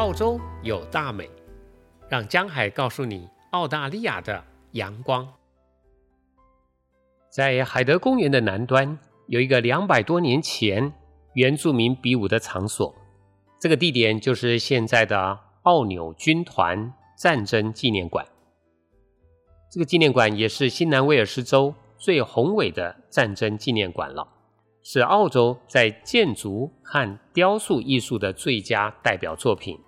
澳洲有大美，让江海告诉你澳大利亚的阳光。在海德公园的南端，有一个两百多年前原住民比武的场所，这个地点就是现在的澳纽军团战争纪念馆。这个纪念馆也是新南威尔士州最宏伟的战争纪念馆了，是澳洲在建筑和雕塑艺术的最佳代表作品。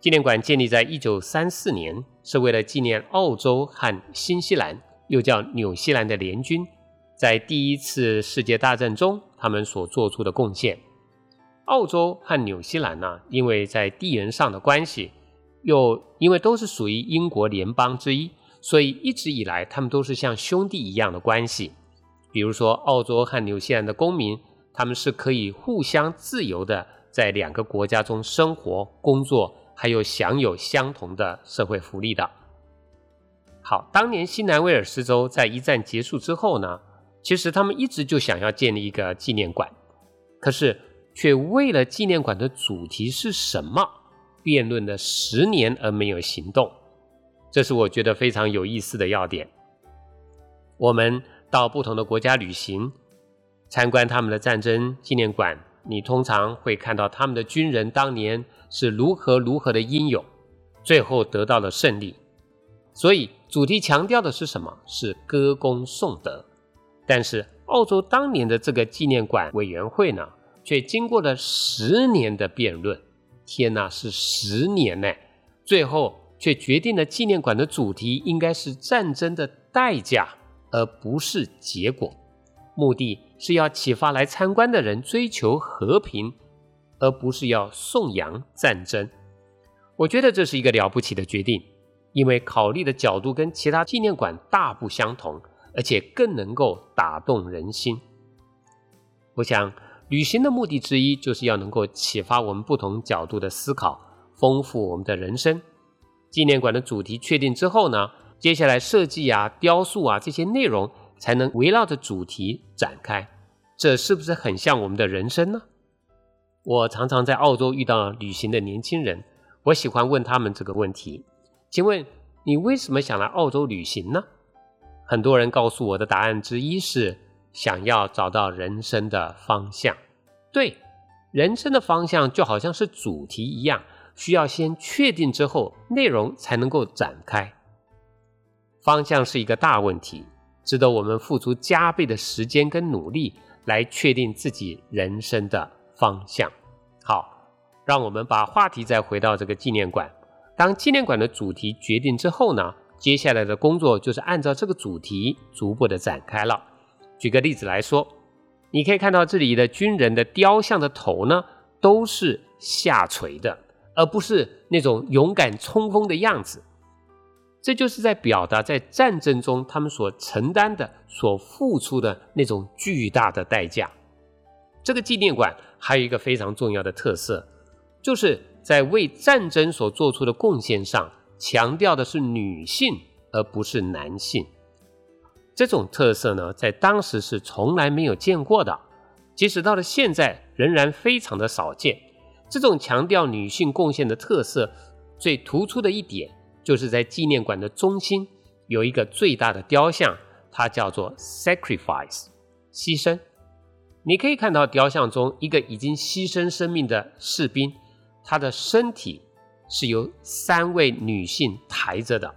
纪念馆建立在一九三四年，是为了纪念澳洲和新西兰，又叫纽西兰的联军，在第一次世界大战中他们所做出的贡献。澳洲和纽西兰呢，因为在地缘上的关系，又因为都是属于英国联邦之一。所以一直以来，他们都是像兄弟一样的关系。比如说，澳洲和纽西兰的公民，他们是可以互相自由的在两个国家中生活、工作，还有享有相同的社会福利的。好，当年新南威尔士州在一战结束之后呢，其实他们一直就想要建立一个纪念馆，可是却为了纪念馆的主题是什么，辩论了十年而没有行动。这是我觉得非常有意思的要点。我们到不同的国家旅行，参观他们的战争纪念馆，你通常会看到他们的军人当年是如何如何的英勇，最后得到了胜利。所以主题强调的是什么？是歌功颂德。但是澳洲当年的这个纪念馆委员会呢，却经过了十年的辩论。天哪，是十年呢！最后。却决定了纪念馆的主题应该是战争的代价，而不是结果。目的是要启发来参观的人追求和平，而不是要颂扬战争。我觉得这是一个了不起的决定，因为考虑的角度跟其他纪念馆大不相同，而且更能够打动人心。我想，旅行的目的之一就是要能够启发我们不同角度的思考，丰富我们的人生。纪念馆的主题确定之后呢，接下来设计啊、雕塑啊这些内容才能围绕着主题展开。这是不是很像我们的人生呢？我常常在澳洲遇到旅行的年轻人，我喜欢问他们这个问题：请问你为什么想来澳洲旅行呢？很多人告诉我的答案之一是想要找到人生的方向。对，人生的方向就好像是主题一样。需要先确定之后，内容才能够展开。方向是一个大问题，值得我们付出加倍的时间跟努力来确定自己人生的方向。好，让我们把话题再回到这个纪念馆。当纪念馆的主题决定之后呢，接下来的工作就是按照这个主题逐步的展开了。举个例子来说，你可以看到这里的军人的雕像的头呢，都是下垂的。而不是那种勇敢冲锋的样子，这就是在表达在战争中他们所承担的、所付出的那种巨大的代价。这个纪念馆还有一个非常重要的特色，就是在为战争所做出的贡献上，强调的是女性而不是男性。这种特色呢，在当时是从来没有见过的，即使到了现在，仍然非常的少见。这种强调女性贡献的特色，最突出的一点，就是在纪念馆的中心有一个最大的雕像，它叫做 Sacrifice，牺牲。你可以看到雕像中一个已经牺牲生命的士兵，他的身体是由三位女性抬着的，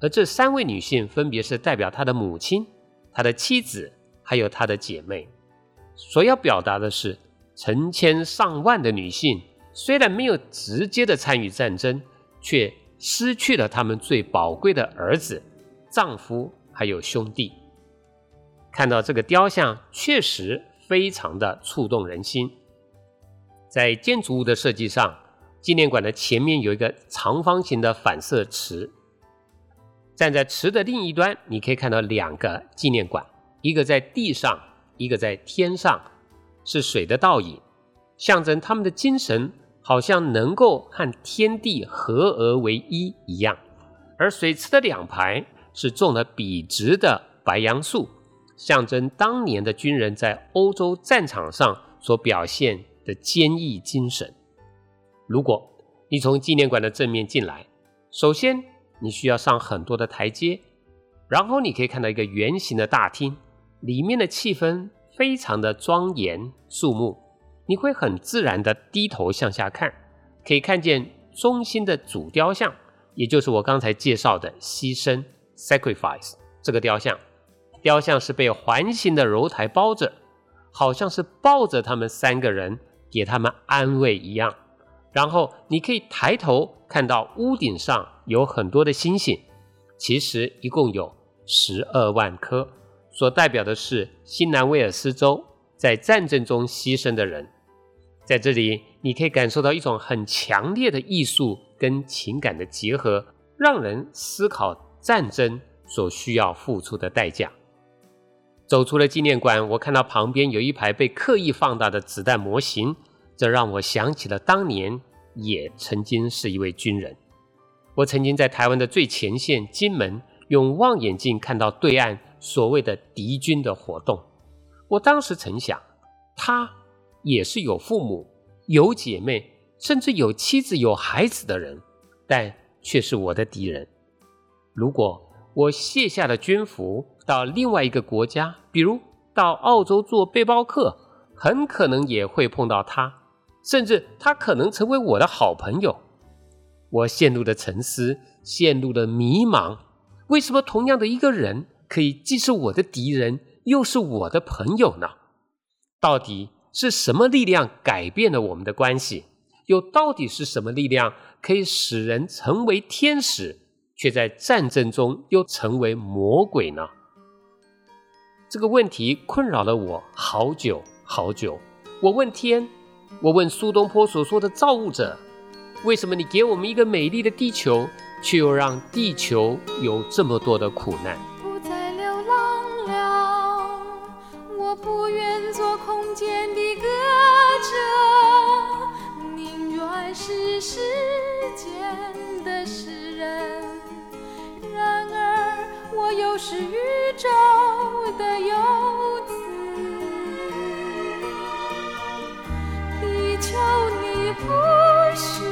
而这三位女性分别是代表他的母亲、他的妻子，还有他的姐妹。所要表达的是，成千上万的女性。虽然没有直接的参与战争，却失去了他们最宝贵的儿子、丈夫还有兄弟。看到这个雕像，确实非常的触动人心。在建筑物的设计上，纪念馆的前面有一个长方形的反射池，站在池的另一端，你可以看到两个纪念馆，一个在地上，一个在天上，是水的倒影，象征他们的精神。好像能够和天地合而为一一样，而水池的两排是种了笔直的白杨树，象征当年的军人在欧洲战场上所表现的坚毅精神。如果你从纪念馆的正面进来，首先你需要上很多的台阶，然后你可以看到一个圆形的大厅，里面的气氛非常的庄严肃穆，你会很自然的低头向下看，可以看见中心的主雕像，也就是我刚才介绍的牺牲 （sacrifice） 这个雕像。雕像是被环形的柔台包着，好像是抱着他们三个人，给他们安慰一样。然后你可以抬头看到屋顶上有很多的星星，其实一共有十二万颗，所代表的是新南威尔斯州在战争中牺牲的人。在这里，你可以感受到一种很强烈的艺术跟情感的结合，让人思考战争所需要付出的代价。走出了纪念馆，我看到旁边有一排被刻意放大的子弹模型。这让我想起了当年也曾经是一位军人。我曾经在台湾的最前线金门，用望远镜看到对岸所谓的敌军的活动。我当时曾想，他也是有父母、有姐妹，甚至有妻子、有孩子的人，但却是我的敌人。如果我卸下了军服，到另外一个国家，比如到澳洲做背包客，很可能也会碰到他。甚至他可能成为我的好朋友。我陷入了沉思，陷入了迷茫。为什么同样的一个人，可以既是我的敌人，又是我的朋友呢？到底是什么力量改变了我们的关系？又到底是什么力量可以使人成为天使，却在战争中又成为魔鬼呢？这个问题困扰了我好久好久。我问天。我问苏东坡所说的造物者：“为什么你给我们一个美丽的地球，却又让地球有这么多的苦难？”不再流浪了，我不愿做空间的歌者，宁愿是时间的诗人。然而，我又是宇宙的游子。地球你不是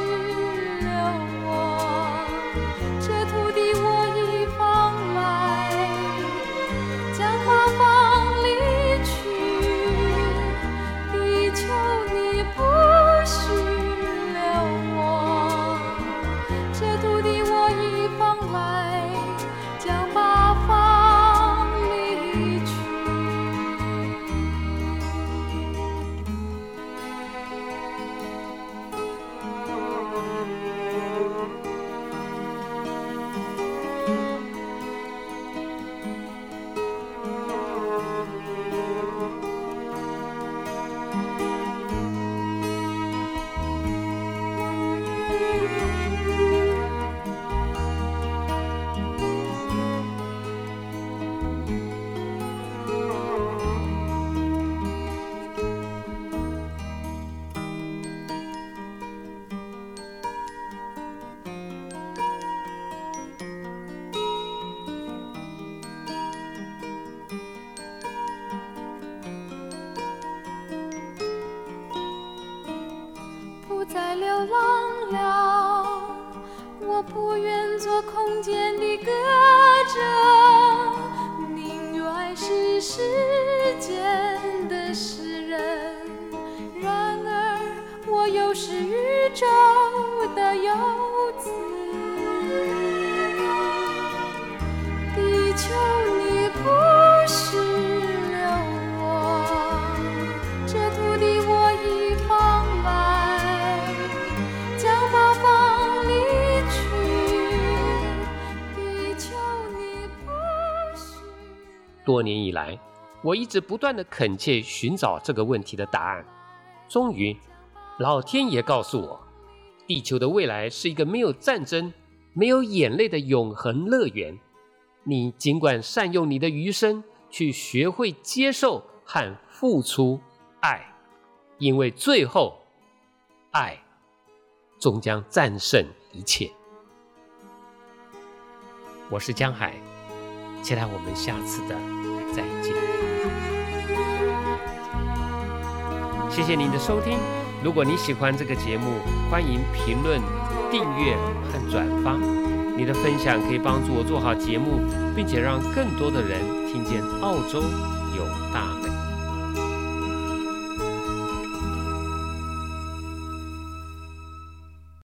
不愿做空间的歌者，宁愿是时间的诗人。然而，我又是宇宙的游子。多年以来，我一直不断的恳切寻找这个问题的答案。终于，老天爷告诉我，地球的未来是一个没有战争、没有眼泪的永恒乐园。你尽管善用你的余生，去学会接受和付出爱，因为最后，爱终将战胜一切。我是江海，期待我们下次的再见。谢谢您的收听，如果你喜欢这个节目，欢迎评论、订阅和转发。你的分享可以帮助我做好节目，并且让更多的人听见澳洲有大美。